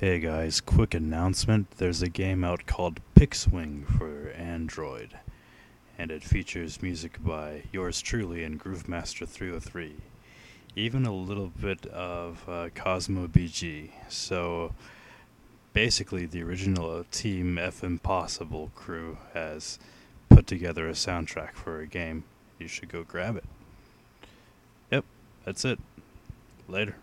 Hey guys, quick announcement. There's a game out called Pixwing for Android, and it features music by yours truly and Groovemaster 303. Even a little bit of uh, Cosmo BG. So basically, the original Team FM-Possible crew has put together a soundtrack for a game. You should go grab it. Yep, that's it. Later.